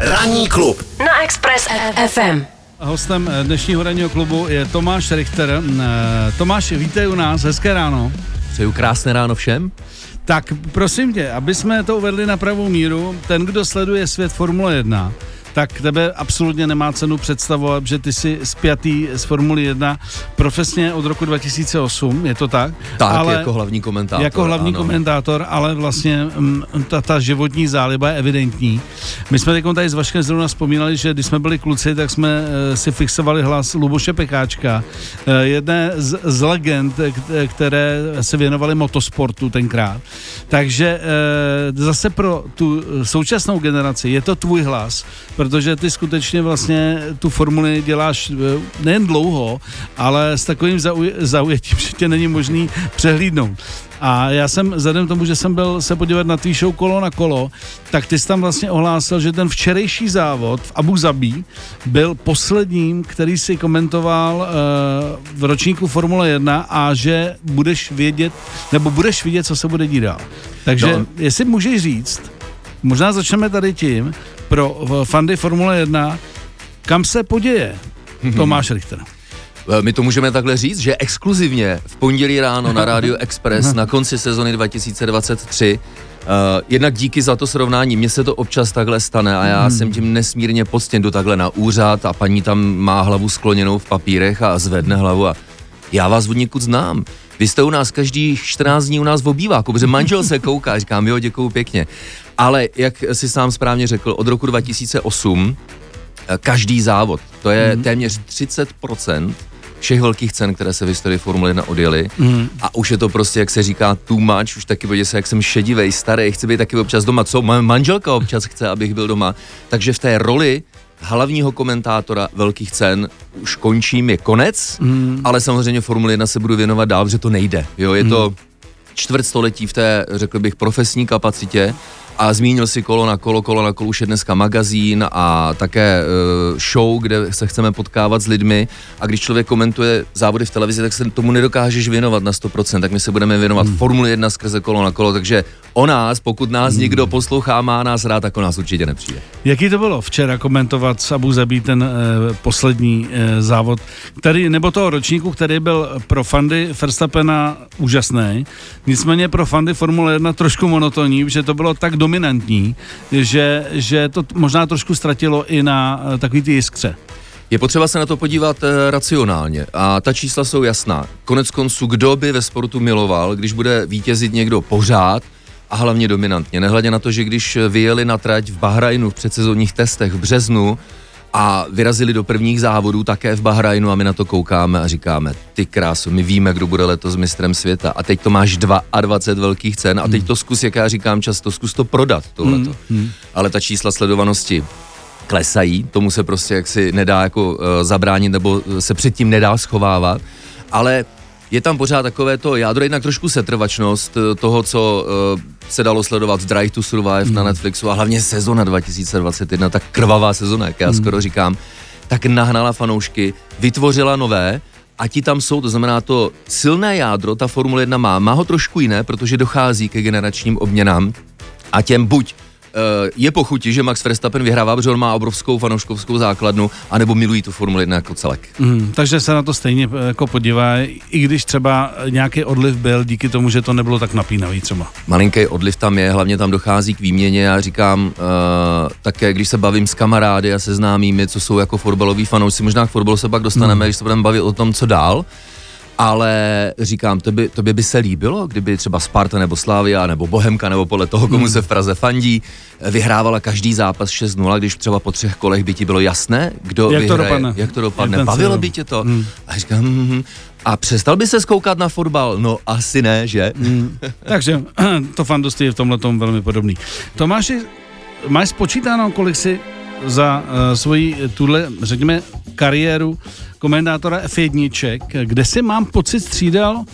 Ranní klub na Express FM. Hostem dnešního ranního klubu je Tomáš Richter. Eh, Tomáš, vítej u nás, hezké ráno. Přeju krásné ráno všem. Tak prosím tě, aby jsme to uvedli na pravou míru, ten, kdo sleduje svět Formule 1, tak tebe absolutně nemá cenu představovat, že ty jsi spjatý z Formuli 1 profesně od roku 2008, je to tak? Tak, ale jako hlavní komentátor. Jako hlavní ano. komentátor, ale vlastně m, mm, ta, ta životní záliba je evidentní. My jsme teď tady s Vaškem zrovna vzpomínali, že když jsme byli kluci, tak jsme uh, si fixovali hlas Luboše Pekáčka, uh, jedné z, z legend, které se věnovaly motosportu tenkrát. Takže uh, zase pro tu současnou generaci je to tvůj hlas, protože ty skutečně vlastně tu formuli děláš eh, nejen dlouho, ale s takovým zauj- zaujetím, že tě není možný přehlídnout. A já jsem, vzhledem k tomu, že jsem byl se podívat na tvý show kolo na kolo, tak ty jsi tam vlastně ohlásil, že ten včerejší závod v Abu Zabi byl posledním, který si komentoval uh, v ročníku Formule 1 a že budeš vědět, nebo budeš vidět, co se bude dít dál. Takže no. jestli můžeš říct, možná začneme tady tím, pro fandy Formule 1, kam se poděje Tomáš Richter? Eh, my to můžeme takhle říct, že exkluzivně v pondělí ráno na Radio Express na konci sezony 2023 Uh, eh, jednak díky za to srovnání, mně se to občas takhle stane a já hmm. jsem tím nesmírně poctěn, jdu takhle na úřad a paní tam má hlavu skloněnou v papírech a zvedne hlavu a já vás od někud znám. Vy jste u nás každý 14 dní u nás v obýváku, protože manžel se kouká, říkám, jo, děkuju pěkně. Ale jak si sám správně řekl, od roku 2008 eh, každý závod, to je mm. téměř 30% všech velkých cen, které se v historii Formule 1 odjeli. Mm. A už je to prostě, jak se říká, too much, už taky podívej se, jak jsem šedivej, starý, chci být taky občas doma. Co? Moje manželka občas chce, abych byl doma. Takže v té roli hlavního komentátora velkých cen už končím, je konec, mm. ale samozřejmě Formule 1 se budu věnovat dál, protože to nejde. Jo, je mm. to čtvrtstoletí v té, řekl bych, profesní kapacitě a zmínil si kolo na kolo, kolo na kolo už je dneska magazín a také uh, show, kde se chceme potkávat s lidmi a když člověk komentuje závody v televizi, tak se tomu nedokážeš věnovat na 100%, tak my se budeme věnovat hmm. Formule 1 skrze kolo na kolo, takže o nás, pokud nás hmm. někdo poslouchá, má nás rád, tak o nás určitě nepřijde. Jaký to bylo včera komentovat s Abu Zabí ten uh, poslední uh, závod, který, nebo toho ročníku, který byl pro fandy Verstappena úžasný, nicméně pro fandy Formule 1 trošku monotonní, že to bylo tak do dominantní, že, že to možná trošku ztratilo i na eh, takový ty jiskře. Je potřeba se na to podívat e, racionálně a ta čísla jsou jasná. Konec konců, kdo by ve sportu miloval, když bude vítězit někdo pořád a hlavně dominantně. Nehledě na to, že když vyjeli na trať v Bahrajnu v předsezonních testech v březnu, a vyrazili do prvních závodů také v Bahrajnu a my na to koukáme a říkáme, ty krásu, my víme, kdo bude letos mistrem světa a teď to máš 22 velkých cen a teď to zkus, jak já říkám často, zkus to prodat tohleto. Mm. Ale ta čísla sledovanosti klesají, tomu se prostě jaksi nedá jako uh, zabránit nebo se předtím nedá schovávat, ale je tam pořád takové to jádro, jednak trošku setrvačnost eh, toho, co uh, se dalo sledovat Drive to Survive mm. na Netflixu a hlavně sezona 2021, tak krvavá sezona, jak já mm. skoro říkám, tak nahnala fanoušky, vytvořila nové a ti tam jsou, to znamená to silné jádro, ta Formule 1 má, má ho trošku jiné, protože dochází ke generačním obměnám a těm buď je pochutí, že Max Verstappen vyhrává, protože on má obrovskou fanouškovskou základnu, anebo milují tu Formuli 1 jako celek. Mm, takže se na to stejně eh, jako podívá, i když třeba nějaký odliv byl díky tomu, že to nebylo tak napínavý třeba. Malinký odliv tam je, hlavně tam dochází k výměně. Já říkám uh, také, když se bavím s kamarády a seznámými, co jsou jako fotbaloví fanoušci, možná k fotbalu se pak dostaneme, mm. když se budeme bavit o tom, co dál, ale říkám, to by, tobě by se líbilo, kdyby třeba Sparta nebo Slavia nebo Bohemka nebo podle toho, komu hmm. se v Praze fandí, vyhrávala každý zápas 6-0, když třeba po třech kolech by ti bylo jasné, kdo jak vyhraje, to dopadne. jak to dopadne. Bavilo by tě to. Hmm. A říkám, hm. a přestal by se skoukat na fotbal? No asi ne, že? Hmm. Takže to fandoství je v tomhle tom velmi podobný. Tomáši, máš spočítáno, kolik si za uh, svoji tuhle, řekněme, kariéru komentátora F1, kde si mám pocit střídal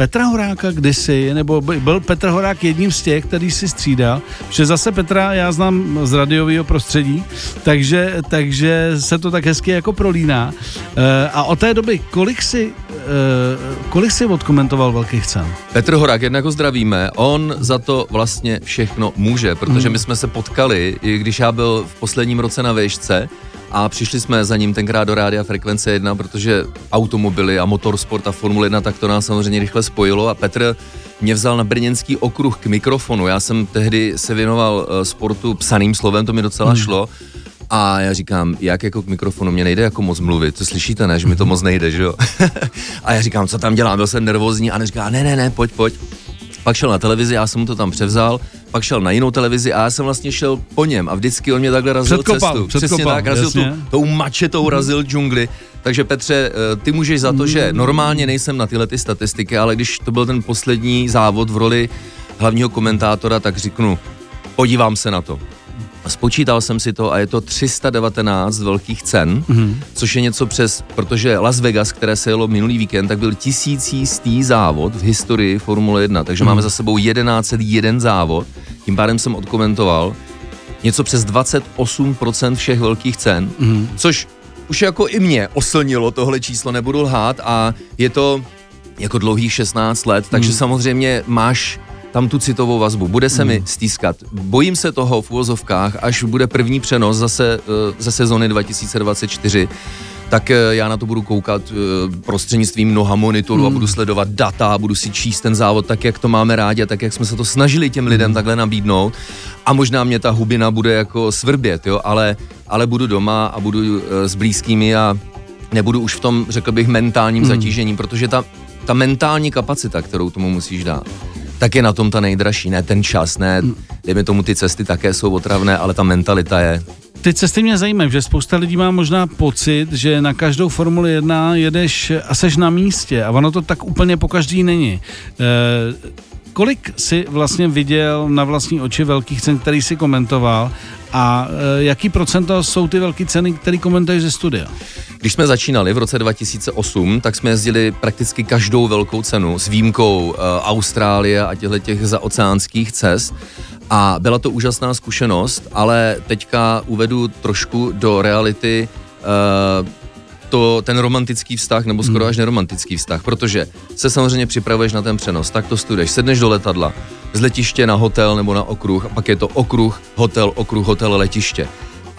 Petra Horáka kdysi, nebo byl Petr Horák jedním z těch, který si střídal, že zase Petra já znám z radiového prostředí, takže, takže se to tak hezky jako prolíná. E, a od té doby, kolik si kolik jsi odkomentoval velkých cen? Petr Horák, jednak ho zdravíme, on za to vlastně všechno může, protože my jsme se potkali, i když já byl v posledním roce na výšce, a přišli jsme za ním tenkrát do rádia Frekvence 1, protože automobily a motorsport a Formule 1, tak to nás samozřejmě rychle spojilo a Petr mě vzal na brněnský okruh k mikrofonu. Já jsem tehdy se věnoval eh, sportu psaným slovem, to mi docela hmm. šlo. A já říkám, jak jako k mikrofonu, mě nejde jako moc mluvit, to slyšíte, ne, že mi to moc nejde, že jo? a já říkám, co tam dělám, byl jsem nervózní a on říká, ne, ne, ne, pojď, pojď. Pak šel na televizi, já jsem mu to tam převzal, pak šel na jinou televizi a já jsem vlastně šel po něm a vždycky on mě takhle razil předkopal, cestu. Předkopal, Přesně tak, razil tu, tou mačetou mhm. razil džungli. Takže Petře, eh, ty můžeš za to, že mhm. normálně nejsem na tyhle ty statistiky, ale když to byl ten poslední závod v roli hlavního komentátora, tak řeknu, podívám se na to. Spočítal jsem si to a je to 319 velkých cen, mm-hmm. což je něco přes, protože Las Vegas, které se jelo minulý víkend, tak byl tisícistý závod v historii Formule 1, takže mm-hmm. máme za sebou 1101 závod, tím pádem jsem odkomentoval něco přes 28% všech velkých cen, mm-hmm. což už jako i mě oslnilo tohle číslo, nebudu lhát a je to jako dlouhých 16 let, takže mm. samozřejmě máš tam tu citovou vazbu. Bude se mi hmm. stýskat. Bojím se toho v úvozovkách, až bude první přenos zase uh, ze sezony 2024, tak uh, já na to budu koukat uh, prostřednictvím mnoha monitorů mm. a hmm. budu sledovat data, budu si číst ten závod tak, jak to máme rádi a tak, jak jsme se to snažili těm lidem mm. takhle nabídnout. A možná mě ta hubina bude jako svrbět, jo, ale, ale budu doma a budu s blízkými a nebudu už v tom, řekl bych, mentálním mm. zatížení, protože ta, ta mentální kapacita, kterou tomu musíš dát, tak je na tom ta nejdražší, ne ten čas, ne, dejme tomu ty cesty také jsou otravné, ale ta mentalita je ty cesty mě zajímají, že spousta lidí má možná pocit, že na každou Formuli 1 jedeš a seš na místě a ono to tak úplně po každý není. E, kolik si vlastně viděl na vlastní oči velkých cen, který si komentoval a e, jaký procento jsou ty velké ceny, které komentuješ ze studia? Když jsme začínali v roce 2008, tak jsme jezdili prakticky každou velkou cenu s výjimkou uh, Austrálie a těchto těch zaoceánských cest. A byla to úžasná zkušenost, ale teďka uvedu trošku do reality uh, to, ten romantický vztah, nebo skoro hmm. až neromantický vztah, protože se samozřejmě připravuješ na ten přenos, tak to studuješ, sedneš do letadla, z letiště na hotel nebo na okruh, a pak je to okruh, hotel, okruh, hotel, letiště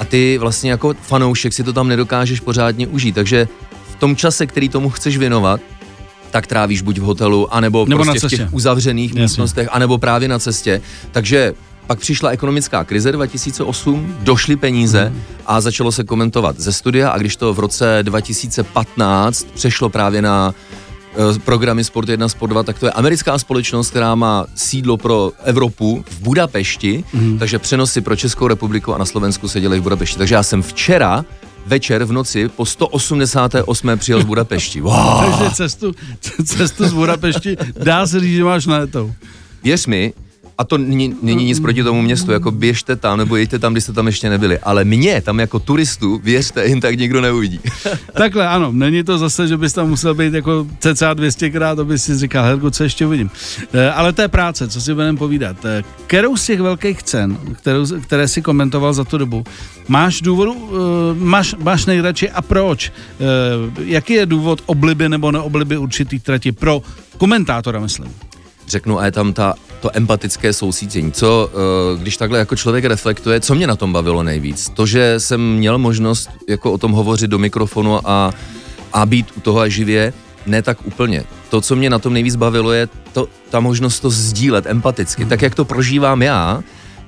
a ty vlastně jako fanoušek si to tam nedokážeš pořádně užít, takže v tom čase, který tomu chceš věnovat, tak trávíš buď v hotelu, anebo nebo prostě v těch uzavřených Jasně. místnostech, anebo právě na cestě. Takže pak přišla ekonomická krize 2008, došly peníze a začalo se komentovat ze studia a když to v roce 2015 přešlo právě na Eh, programy Sport 1, Sport 2, tak to je americká společnost, která má sídlo pro Evropu v Budapešti, mm. takže přenosy pro Českou republiku a na Slovensku se dělají v Budapešti. Takže já jsem včera večer v noci po 188. přijel z Budapešti. Wow. Takže cestu, cestu z Budapešti dá se říct, že máš na letou. Věř mi, a to není, nic proti tomu městu, jako běžte tam nebo jeďte tam, když jste tam ještě nebyli. Ale mě tam jako turistu, věřte, jen tak nikdo neuvidí. Takhle, ano, není to zase, že bys tam musel být jako cca 200 krát, aby si říkal, Hergo, co ještě uvidím. E, ale to je práce, co si budeme povídat. E, kterou z těch velkých cen, kterou, které si komentoval za tu dobu, máš důvodu, e, máš, máš nejradši a proč? Jaký je důvod obliby nebo neobliby určitých trati pro komentátora, myslím? Řeknu, a je tam ta, to empatické sousítění. Co, eh, když takhle jako člověk reflektuje, co mě na tom bavilo nejvíc? To, že jsem měl možnost jako o tom hovořit do mikrofonu a, a být u toho a živě, ne tak úplně. To, co mě na tom nejvíc bavilo, je to, ta možnost to sdílet empaticky. Hmm. Tak, jak to prožívám já,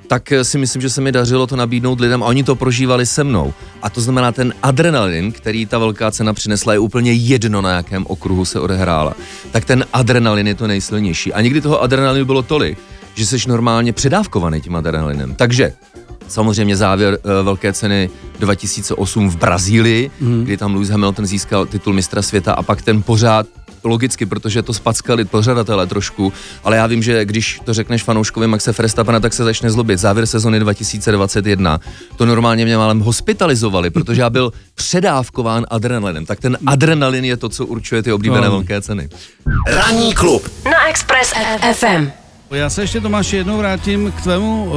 tak eh, si myslím, že se mi dařilo to nabídnout lidem a oni to prožívali se mnou. A to znamená, ten adrenalin, který ta velká cena přinesla, je úplně jedno, na jakém okruhu se odehrála. Tak ten adrenalin je to nejsilnější. A někdy toho adrenalinu bylo tolik, že jsi normálně předávkovaný tím adrenalinem. Takže Samozřejmě závěr uh, velké ceny 2008 v Brazílii, mm. kdy tam Lewis Hamilton získal titul mistra světa a pak ten pořád logicky, protože to spackali pořadatelé trošku, ale já vím, že když to řekneš fanouškovi Maxe Verstappena, tak se začne zlobit. Závěr sezony 2021. To normálně mě málem hospitalizovali, protože já byl předávkován adrenalinem. Tak ten adrenalin je to, co určuje ty oblíbené no. velké ceny. Ranní klub na Express FM. Já se ještě Tomáš jednou vrátím k tvému uh,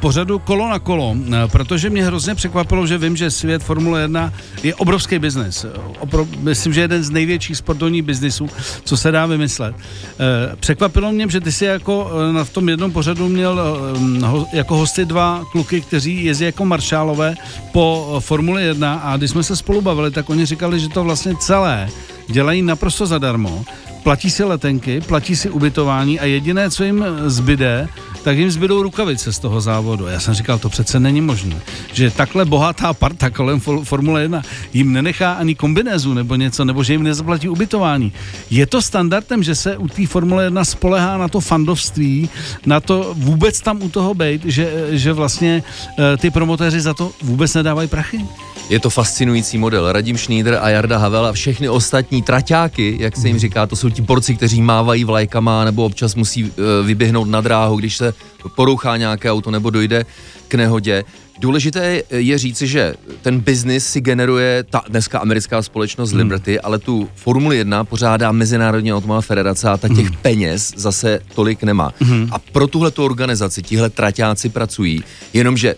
pořadu kolo na kolo, uh, protože mě hrozně překvapilo, že vím, že svět Formule 1 je obrovský biznes. Opro- myslím, že jeden z největších sportovních biznisů, co se dá vymyslet. Uh, překvapilo mě, že ty jsi jako uh, na v tom jednom pořadu měl uh, ho, jako hosty dva kluky, kteří jezdí jako maršálové po uh, Formule 1 a když jsme se spolu bavili, tak oni říkali, že to vlastně celé dělají naprosto zadarmo platí si letenky, platí si ubytování a jediné, co jim zbyde, tak jim zbydou rukavice z toho závodu. Já jsem říkal, to přece není možné, že takhle bohatá parta kolem Formule 1 jim nenechá ani kombinézu nebo něco, nebo že jim nezaplatí ubytování. Je to standardem, že se u té Formule 1 spolehá na to fandovství, na to vůbec tam u toho být, že, že vlastně eh, ty promotéři za to vůbec nedávají prachy? Je to fascinující model. Radim Schneider a Jarda Havel a všechny ostatní traťáky, jak se jim říká, to jsou ti borci, kteří mávají vlajkama nebo občas musí uh, vyběhnout na dráhu, když se porouchá nějaké auto nebo dojde k nehodě. Důležité je říci, že ten biznis si generuje ta dneska americká společnost hmm. Liberty, ale tu Formuli 1 pořádá Mezinárodní automobilová federace a ta těch hmm. peněz zase tolik nemá. Hmm. A pro tuhle organizaci tihle traťáci pracují, jenomže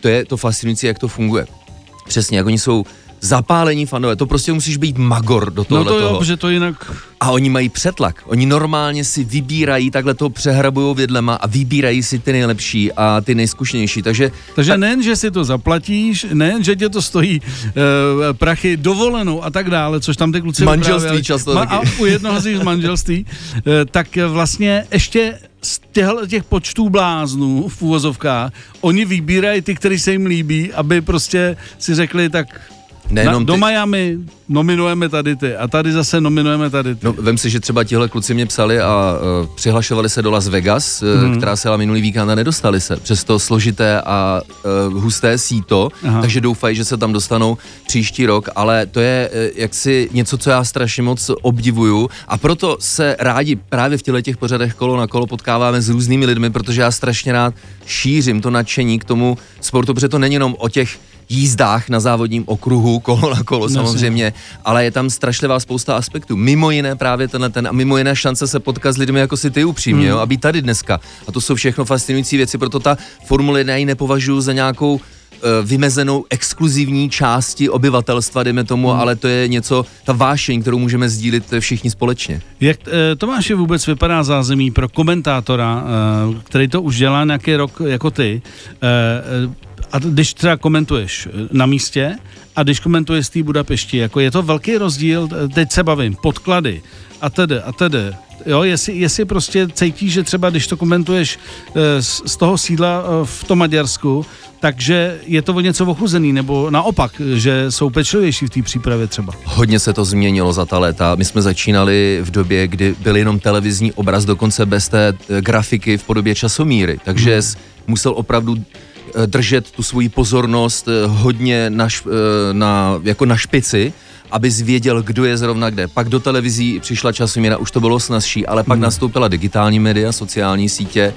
to je to fascinující, jak to funguje. Přesně, jak oni jsou zapálení fanové, to prostě musíš být magor do toho. No to jo, protože to jinak... A oni mají přetlak. Oni normálně si vybírají, takhle to přehrabují vědlema a vybírají si ty nejlepší a ty nejzkušenější. Takže, Takže ta... nejen, že si to zaplatíš, nejen, že tě to stojí uh, prachy dovolenou a tak dále, což tam ty kluci Manželství upravili, často ma, taky. A u jednoho z nich manželství, uh, tak vlastně ještě z těchto těch počtů bláznů v úvozovkách, oni vybírají ty, kteří se jim líbí, aby prostě si řekli, tak Nejenom Na, do Miami nominujeme tady ty a tady zase nominujeme tady ty. No, vem si, že třeba tihle kluci mě psali a uh, přihlašovali se do Las Vegas, mm. která se ale minulý víkend a nedostali se. Přes to složité a uh, husté síto, Aha. takže doufají, že se tam dostanou příští rok, ale to je uh, jaksi něco, co já strašně moc obdivuju a proto se rádi právě v těchto těch pořadech kolo na kolo potkáváme s různými lidmi, protože já strašně rád šířím to nadšení k tomu sportu, protože to není jenom o těch jízdách na závodním okruhu, kolo na kolo samozřejmě, ale je tam strašlivá spousta aspektů. Mimo jiné právě tenhle ten a mimo jiné šance se potkat s lidmi jako si ty upřímně, hmm. jo, a být tady dneska. A to jsou všechno fascinující věci, proto ta Formule 1 ji nepovažuji za nějakou eh, vymezenou exkluzivní části obyvatelstva, dejme tomu, hmm. ale to je něco, ta vášeň, kterou můžeme sdílit všichni společně. Jak eh, Tomáši vůbec vypadá zázemí pro komentátora, eh, který to už dělá nějaký rok jako ty? A když třeba komentuješ eh, na místě a když komentuješ z té Budapešti, jako je to velký rozdíl, teď se bavím, podklady a tedy a tedy. Jo, jestli, jestli prostě cítíš, že třeba když to komentuješ eh, z, z toho sídla eh, v tom Maďarsku, takže je to o něco ochuzený, nebo naopak, že jsou pečlivější v té přípravě třeba. Hodně se to změnilo za ta léta. My jsme začínali v době, kdy byl jenom televizní obraz, dokonce bez té grafiky v podobě časomíry, takže hmm. musel opravdu Eh, držet tu svoji pozornost eh, hodně na, eh, na, jako na špici, aby zvěděl, kdo je zrovna kde. Pak do televizí přišla časomíra, už to bylo snazší, ale pak hmm. nastoupila digitální média, sociální sítě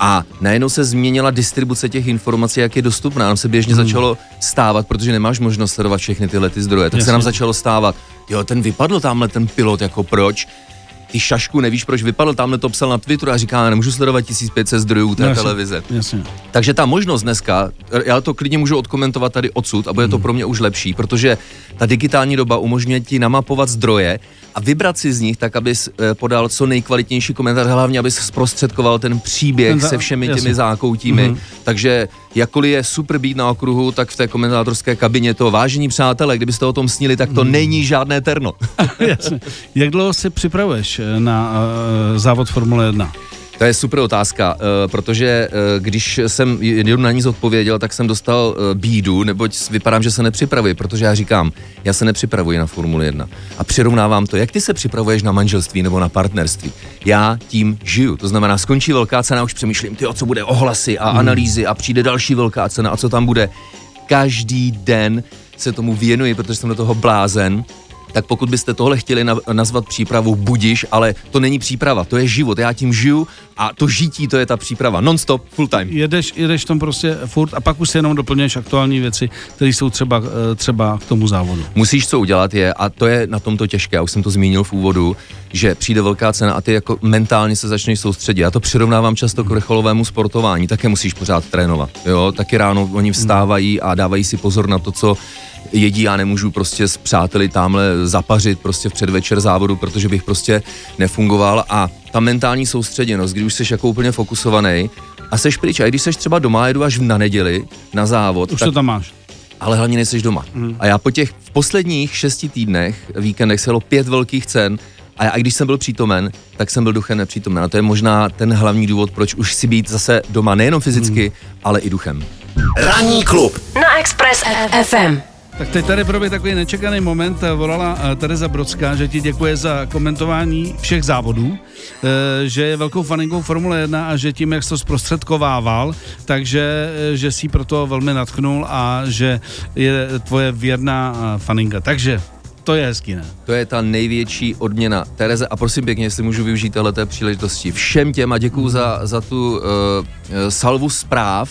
a najednou se změnila distribuce těch informací, jak je dostupná. Nám se běžně hmm. začalo stávat, protože nemáš možnost sledovat všechny tyhle ty zdroje, tak Jasně. se nám začalo stávat, jo, ten vypadl tamhle ten pilot, jako proč? Ty šašku, nevíš, proč vypadl, tamhle to psal na Twitteru a říká, nemůžu sledovat 1500 zdrojů té jasně, televize. Jasně. Takže ta možnost dneska, já to klidně můžu odkomentovat tady odsud a bude to hmm. pro mě už lepší, protože ta digitální doba umožňuje ti namapovat zdroje a vybrat si z nich tak, abys eh, podal co nejkvalitnější komentář, hlavně abys zprostředkoval ten příběh ten za, se všemi jasně. těmi zákoutími. Mm-hmm. Takže jakkoliv je super být na okruhu, tak v té komentátorské kabině to vážení přátelé, kdybyste o tom snili, tak to mm. není žádné terno. Jasně. Jak dlouho si připravuješ eh, na uh, závod Formule 1? To je super otázka, uh, protože uh, když jsem jednou na ní zodpověděl, tak jsem dostal uh, bídu, neboť vypadám, že se nepřipravuji, protože já říkám, já se nepřipravuji na Formuli 1. A přirovnávám to, jak ty se připravuješ na manželství nebo na partnerství. Já tím žiju. To znamená, skončí velká cena, už přemýšlím, ty, co bude ohlasy a hmm. analýzy a přijde další velká cena a co tam bude. Každý den se tomu věnuji, protože jsem do toho blázen tak pokud byste tohle chtěli nazvat přípravou budiš, ale to není příprava, to je život. Já tím žiju, A to žití, to je ta příprava, non-stop, full time. Jedeš, jedeš tam prostě furt a pak už si jenom doplňuješ aktuální věci, které jsou třeba, eh, třeba k tomu závodu. Musíš co udělat je, a to je na tomto těžké, já už jsem to zmínil v úvodu, že přijde velká cena a ty jako mentálně se začneš soustředit. Já to přirovnávám často k vrcholovému sportování, také musíš pořád trénovat. Jo, taky ráno oni vstávají a dávají si pozor na to, co jedí, já nemůžu prostě s přáteli tamhle zapařit prostě v předvečer závodu, protože bych prostě nefungoval a ta mentální soustředěnost, když už jsi jako úplně fokusovaný a seš pryč. A když seš třeba doma, jedu až na neděli na závod. Už tak, to tam máš. Ale hlavně nejseš doma. Hmm. A já po těch v posledních šesti týdnech, víkendech se pět velkých cen a, já, a když jsem byl přítomen, tak jsem byl duchem nepřítomen. A to je možná ten hlavní důvod, proč už si být zase doma nejenom fyzicky, hmm. ale i duchem. Ranní klub na Express FM. Tak teď tady pro takový nečekaný moment. Volala eh, Tereza Brodská, že ti děkuje za komentování všech závodů, eh, že je velkou faninkou Formule 1 a že tím, jak jsi to zprostředkovával, takže eh, že si proto velmi natknul a že je tvoje věrná faninka. Takže to je hezký, ne? To je ta největší odměna. Tereze, a prosím pěkně, jestli můžu využít této příležitosti. Všem těm a děkuju za, za tu uh, salvu zpráv,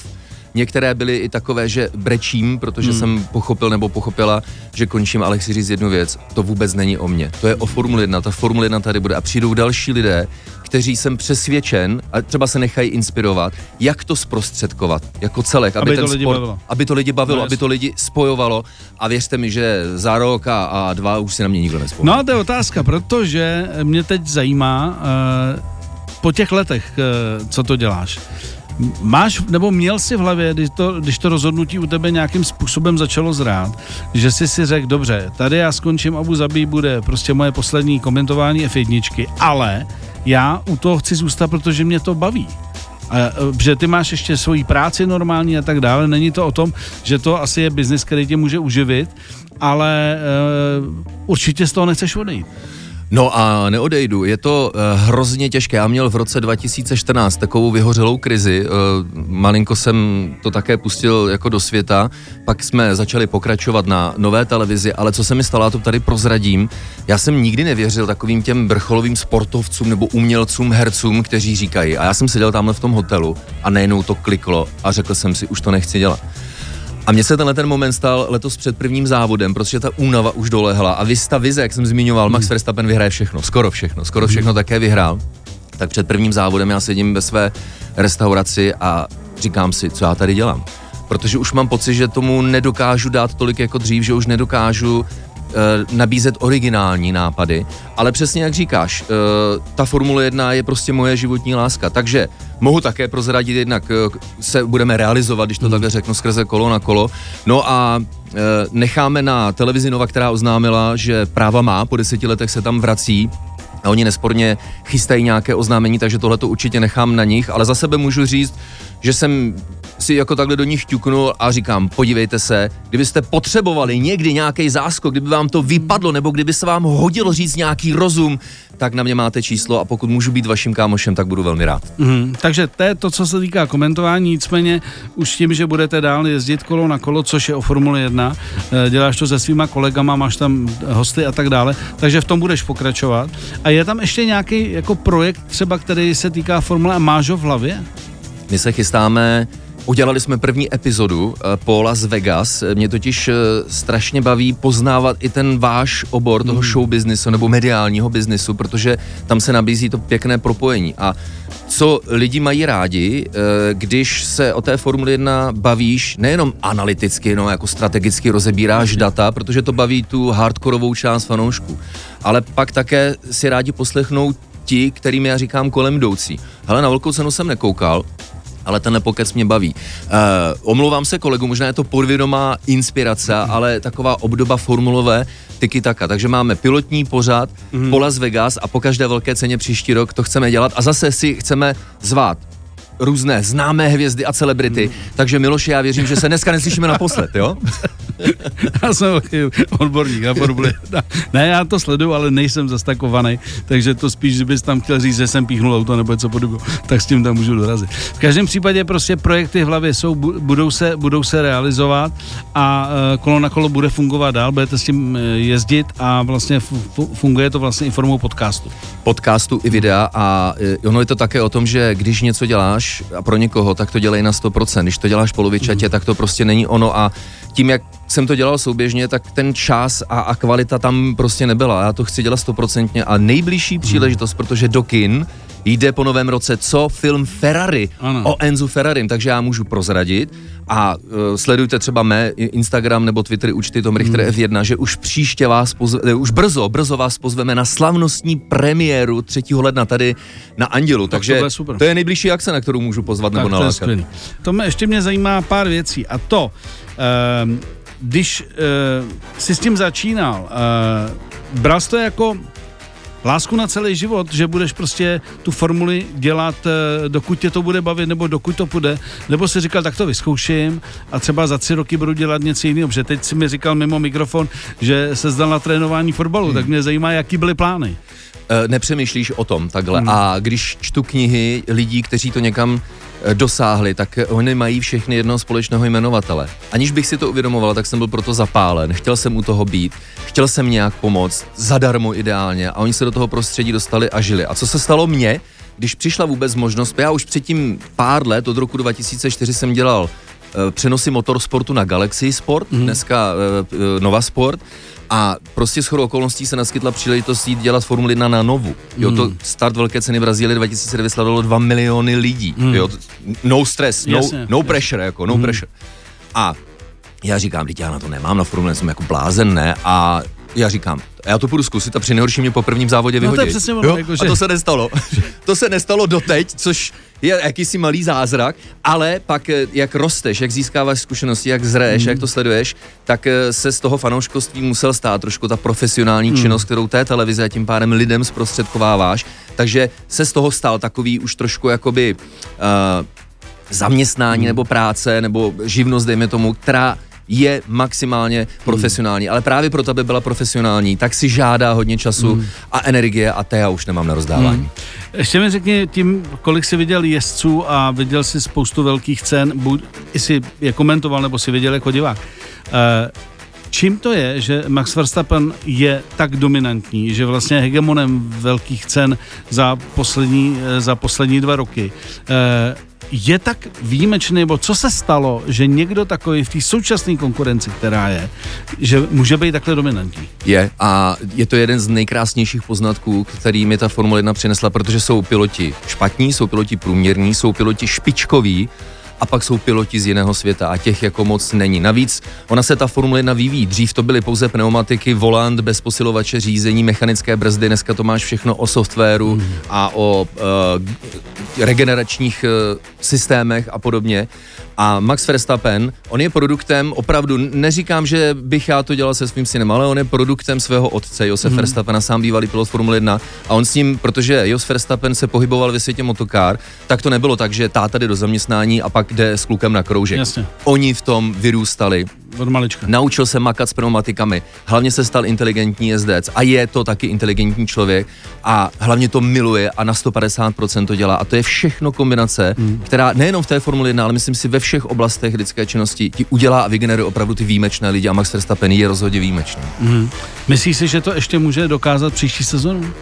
Některé byly i takové, že brečím, protože hmm. jsem pochopil nebo pochopila, že končím, ale chci říct jednu věc, to vůbec není o mně. To je o Formule 1, ta Formule 1 tady bude a přijdou další lidé, kteří jsem přesvědčen a třeba se nechají inspirovat, jak to zprostředkovat jako celek, aby, aby ten to sport, bavilo. aby to lidi bavilo, no, aby to lidi spojovalo a věřte mi, že za rok a, a dva už si na mě nikdo nespomíná. No a to je otázka, protože mě teď zajímá, uh, po těch letech, uh, co to děláš, Máš, nebo měl si v hlavě, když to, když to rozhodnutí u tebe nějakým způsobem začalo zrát, že jsi si řekl, dobře, tady já skončím Abu Zabi, bude prostě moje poslední komentování F1, ale já u toho chci zůstat, protože mě to baví. A, že ty máš ještě svoji práci normální a tak dále. Není to o tom, že to asi je biznis, který tě může uživit, ale uh, určitě z toho nechceš odejít. No a neodejdu, je to uh, hrozně těžké. Já měl v roce 2014 takovou vyhořelou krizi, uh, malinko jsem to také pustil jako do světa, pak jsme začali pokračovat na nové televizi, ale co se mi stalo, to tady prozradím, já jsem nikdy nevěřil takovým těm vrcholovým sportovcům nebo umělcům, hercům, kteří říkají, a já jsem seděl tamhle v tom hotelu a najednou to kliklo a řekl jsem si, už to nechci dělat. A mně se tenhle ten moment stal letos před prvním závodem, protože ta únava už dolehla a ta vize, jak jsem zmiňoval, Max hmm. Verstappen vyhraje všechno, skoro všechno, skoro všechno hmm. také vyhrál. Tak před prvním závodem já sedím ve své restauraci a říkám si, co já tady dělám. Protože už mám pocit, že tomu nedokážu dát tolik jako dřív, že už nedokážu nabízet originální nápady, ale přesně jak říkáš, eh, ta Formule 1 je prostě moje životní láska, takže mohu také prozradit jednak, eh, se budeme realizovat, když to hmm. takhle řeknu, skrze kolo na kolo. No a necháme na televizi Nova, která oznámila, že práva má, po deseti letech se tam vrací, a oni nesporně chystají nějaké oznámení, takže tohle to určitě nechám na nich, ale za sebe můžu říct, že jsem si jako takhle do nich ťuknul a říkám, podívejte se, kdybyste potřebovali někdy nějaký záskok, kdyby vám to vypadlo, nebo kdyby se vám hodilo říct nějaký rozum, tak na mě máte číslo a pokud můžu být vaším kámošem, tak budu velmi rád. Mm, takže to je to, co se týká komentování, nicméně už tím, že budete dál jezdit kolo na kolo, což je o Formule 1, eh, děláš to se svýma kolegama, máš tam hosty a tak dále, takže v tom budeš pokračovat. A je tam ještě nějaký jako projekt třeba, který se týká Formule a máš ho v hlavě? My se chystáme Udělali jsme první epizodu eh, po Las Vegas. Mě totiž eh, strašně baví poznávat i ten váš obor toho hmm. show businessu nebo mediálního biznisu, protože tam se nabízí to pěkné propojení. A co lidi mají rádi, eh, když se o té Formule 1 bavíš nejenom analyticky, no jako strategicky rozebíráš data, protože to baví tu hardkorovou část fanoušků, ale pak také si rádi poslechnou ti, kterým já říkám kolem jdoucí. Hele, na velkou cenu jsem nekoukal, ale ten pokec mě baví. Uh, omlouvám se kolegu, možná je to podvědomá inspirace, mm. ale taková obdoba formulové tiki taka. Takže máme pilotní pořad mm. po Las Vegas a po každé velké ceně příští rok to chceme dělat a zase si chceme zvát různé známé hvězdy a celebrity. Hmm. Takže Miloši, já věřím, že se dneska neslyšíme naposled, jo? já jsem odborník na Formuli. Ne, já to sleduju, ale nejsem zastakovaný, takže to spíš, že bys tam chtěl říct, že jsem píchnul auto nebo něco podobného, tak s tím tam můžu dorazit. V každém případě prostě projekty v hlavě jsou, budou se, budou se realizovat a e, kolo na kolo bude fungovat dál, budete s tím e, jezdit a vlastně funguje to vlastně i formou podcastu. Podcastu i videa a e, ono je to také o tom, že když něco děláš a pro někoho, tak to dělej na 100%. Když to děláš polovičatě, mm. tak to prostě není ono a tím, jak jsem to dělal souběžně, tak ten čas a, a kvalita tam prostě nebyla. Já to chci dělat stoprocentně a nejbližší hmm. příležitost, protože do kin jde po novém roce co film Ferrari ano. o Enzu Ferrarim, takže já můžu prozradit a uh, sledujte třeba mé Instagram nebo Twitter účty Tom Richter hmm. F1, že už příště vás pozve, už brzo, brzo vás pozveme na slavnostní premiéru 3. ledna tady na Andělu, tak takže to, super. to je nejbližší akce, na kterou můžu pozvat tak nebo nalákat. To mě ještě mě zajímá pár věcí a to, uh, když uh, jsi s tím začínal, uh, bral to jako lásku na celý život, že budeš prostě tu formuli dělat, uh, dokud tě to bude bavit, nebo dokud to půjde, nebo si říkal, tak to vyzkouším a třeba za tři roky budu dělat něco jiného, protože teď si mi říkal mimo mikrofon, že se zdal na trénování fotbalu, hmm. tak mě zajímá, jaký byly plány nepřemýšlíš o tom takhle. Hmm. A když čtu knihy lidí, kteří to někam Eh, dosáhli, tak oni mají všechny jednoho společného jmenovatele. Aniž bych si to uvědomoval, tak jsem byl proto zapálen, chtěl jsem u toho být, chtěl jsem nějak pomoct, zadarmo ideálně a oni se do toho prostředí dostali a žili. A co se stalo mně, když přišla vůbec možnost, já už předtím pár let, od roku 2004 jsem dělal uh, přenosy motorsportu na Galaxy Sport, mm. dneska uh, Nova Sport, a prostě s okolností se naskytla příležitost jít dělat Formuli 1 na novu. Jo, to hmm. start velké ceny Brazílie 2009 sledovalo 2 miliony lidí. Mm. Jo, no stress, no, jasně, no pressure, jako no mm. pressure. A já říkám, teď já na to nemám, na Formule jsem jako blázen, ne? A já říkám, já to půjdu zkusit a při nejhorším mě po prvním závodě vyhodí. No to je přesně ono, jako, že... A to se nestalo. to se nestalo doteď, což je jakýsi malý zázrak, ale pak eh, jak rosteš, jak získáváš zkušenosti, jak zraješ, mm. jak to sleduješ, tak eh, se z toho fanouškovství musel stát trošku ta profesionální mm. činnost, kterou té televize a tím pádem lidem zprostředkováváš. Takže se z toho stal takový už trošku jakoby uh, zaměstnání mm. nebo práce nebo živnost, dejme tomu, která je maximálně profesionální, ale právě proto, aby byla profesionální, tak si žádá hodně času mm. a energie a té já už nemám na rozdávání. Mm. Ještě mi řekni tím, kolik jsi viděl jezdců a viděl jsi spoustu velkých cen, buď jsi je komentoval, nebo si viděl jako divák. Uh, Čím to je, že Max Verstappen je tak dominantní, že vlastně je hegemonem velkých cen za poslední, eh, za poslední dva roky? Uh, je tak výjimečný, nebo co se stalo, že někdo takový v té současné konkurenci, která je, že může být takhle dominantní? Je a je to jeden z nejkrásnějších poznatků, který mi ta Formule 1 přinesla, protože jsou piloti špatní, jsou piloti průměrní, jsou piloti špičkoví, a pak jsou piloti z jiného světa a těch jako moc není. Navíc ona se ta Formule 1 vyvíjí. Dřív to byly pouze pneumatiky, volant bez posilovače řízení, mechanické brzdy, dneska to máš všechno o softwaru mm. a o uh, regeneračních uh, systémech a podobně. A Max Verstappen, on je produktem, opravdu, neříkám, že bych já to dělal se svým synem, ale on je produktem svého otce, Josef mm. Verstappena, sám bývalý pilot Formule 1. A on s ním, protože Jos Verstappen se pohyboval ve světě motokár, tak to nebylo tak, že táta jde do zaměstnání a pak jde s klukem na kroužek. Jasně. Oni v tom vyrůstali. Od malička. Naučil se makat s pneumatikami, hlavně se stal inteligentní jezdec a je to taky inteligentní člověk a hlavně to miluje a na 150% to dělá. A to je všechno kombinace, mm. která nejenom v té Formule 1, ale myslím si ve všech oblastech lidské činnosti ti udělá a vygeneruje opravdu ty výjimečné lidi a Max Verstappen je rozhodně výjimečný. Mm. Myslíš si, že to ještě může dokázat příští sezonu?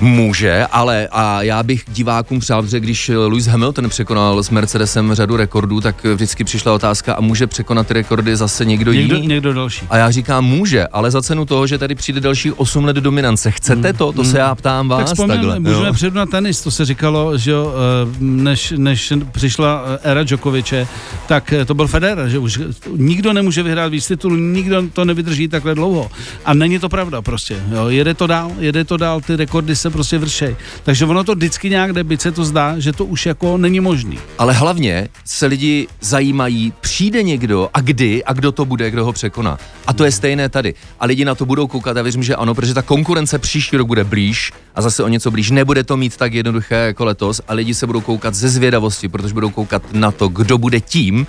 Může, ale a já bych divákům přál, že když Lewis Hamilton překonal s Mercedesem řadu rekordů, tak vždycky přišla otázka, a může překonat ty rekordy zase někdo, někdo jiný? Někdo další. A já říkám, může, ale za cenu toho, že tady přijde dalších 8 let dominance. Chcete hmm. to? To hmm. se já ptám vás. Tak vzpomněl, takhle. můžeme přijít na tenis, to se říkalo, že eh, než, než přišla éra Djokoviče, tak eh, to byl Federer, že už nikdo nemůže vyhrát víc titulů, nikdo to nevydrží takhle dlouho. A není to pravda prostě. Jo. Jede to dál, jede to dál, ty rekordy se prostě vršej. Takže ono to vždycky nějak jde, byť se to zdá, že to už jako není možný. Ale hlavně se lidi zajímají, přijde někdo a kdy a kdo to bude, kdo ho překoná. A to je stejné tady. A lidi na to budou koukat a věřím, že ano, protože ta konkurence příští rok bude blíž a zase o něco blíž. Nebude to mít tak jednoduché jako letos a lidi se budou koukat ze zvědavosti, protože budou koukat na to, kdo bude tím,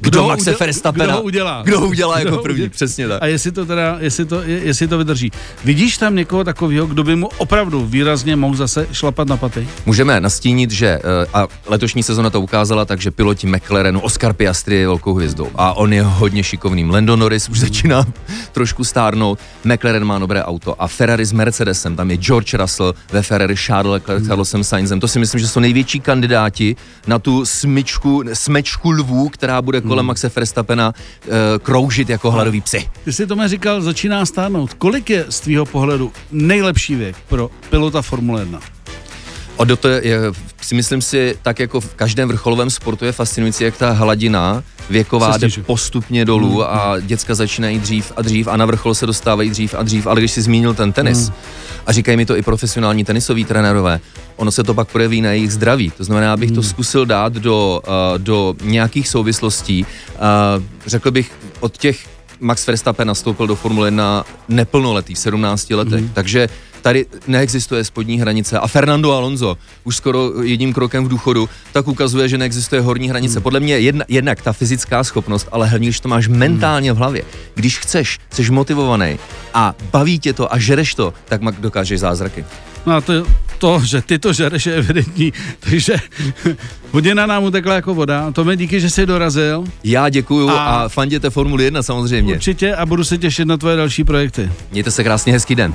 kdo, kdo Maxe Verstappena, kdo ho udělá. Kdo ho udělá kdo jako první, udělá. přesně tak. A jestli to teda, jestli to, jestli to vydrží. Vidíš tam někoho takového, kdo by mu opravdu výrazně mohl zase šlapat na paty? Můžeme nastínit, že eh, a letošní sezona to ukázala, takže piloti McLarenu, Oscar Piastri je velkou hvězdou a on je hodně šikovný. Lando Norris už začíná trošku stárnout, McLaren má dobré auto a Ferrari s Mercedesem, tam je George Russell ve Ferrari Charles Leclerc, hmm. Carlosem Sainzem. To si myslím, že jsou největší kandidáti na tu smyčku, smečku lvů, která bude kolem hmm. Maxe Verstappena uh, kroužit jako hladový psy. Ty si to říkal, začíná stárnout. Kolik je z tvýho pohledu nejlepší věk pro pilota Formule 1? O do to je, si myslím si, tak jako v každém vrcholovém sportu je fascinující, jak ta hladina věková jde postupně dolů mm, a mm. děcka začínají dřív a dřív a na vrchol se dostávají dřív a dřív, ale když si zmínil ten tenis, mm. a říkají mi to i profesionální tenisoví trenérové, ono se to pak projeví na jejich zdraví. To znamená, abych mm. to zkusil dát do, uh, do nějakých souvislostí. Uh, řekl bych od těch Max Verstappen nastoupil do Formule 1 neplnoletý, v 17 letech, mm. takže tady neexistuje spodní hranice a Fernando Alonso už skoro jedním krokem v důchodu, tak ukazuje, že neexistuje horní hranice. Hmm. Podle mě jedna, jednak ta fyzická schopnost, ale hlavně, když to máš mentálně v hlavě, když chceš, jsi motivovaný a baví tě to a žereš to, tak dokážeš zázraky. No a to, to, že ty to žereš, je evidentní. Takže hodina nám utekla jako voda. To mi díky, že jsi dorazil. Já děkuju a, a fanděte Formuli 1 samozřejmě. Určitě a budu se těšit na tvoje další projekty. Mějte se krásně, hezký den.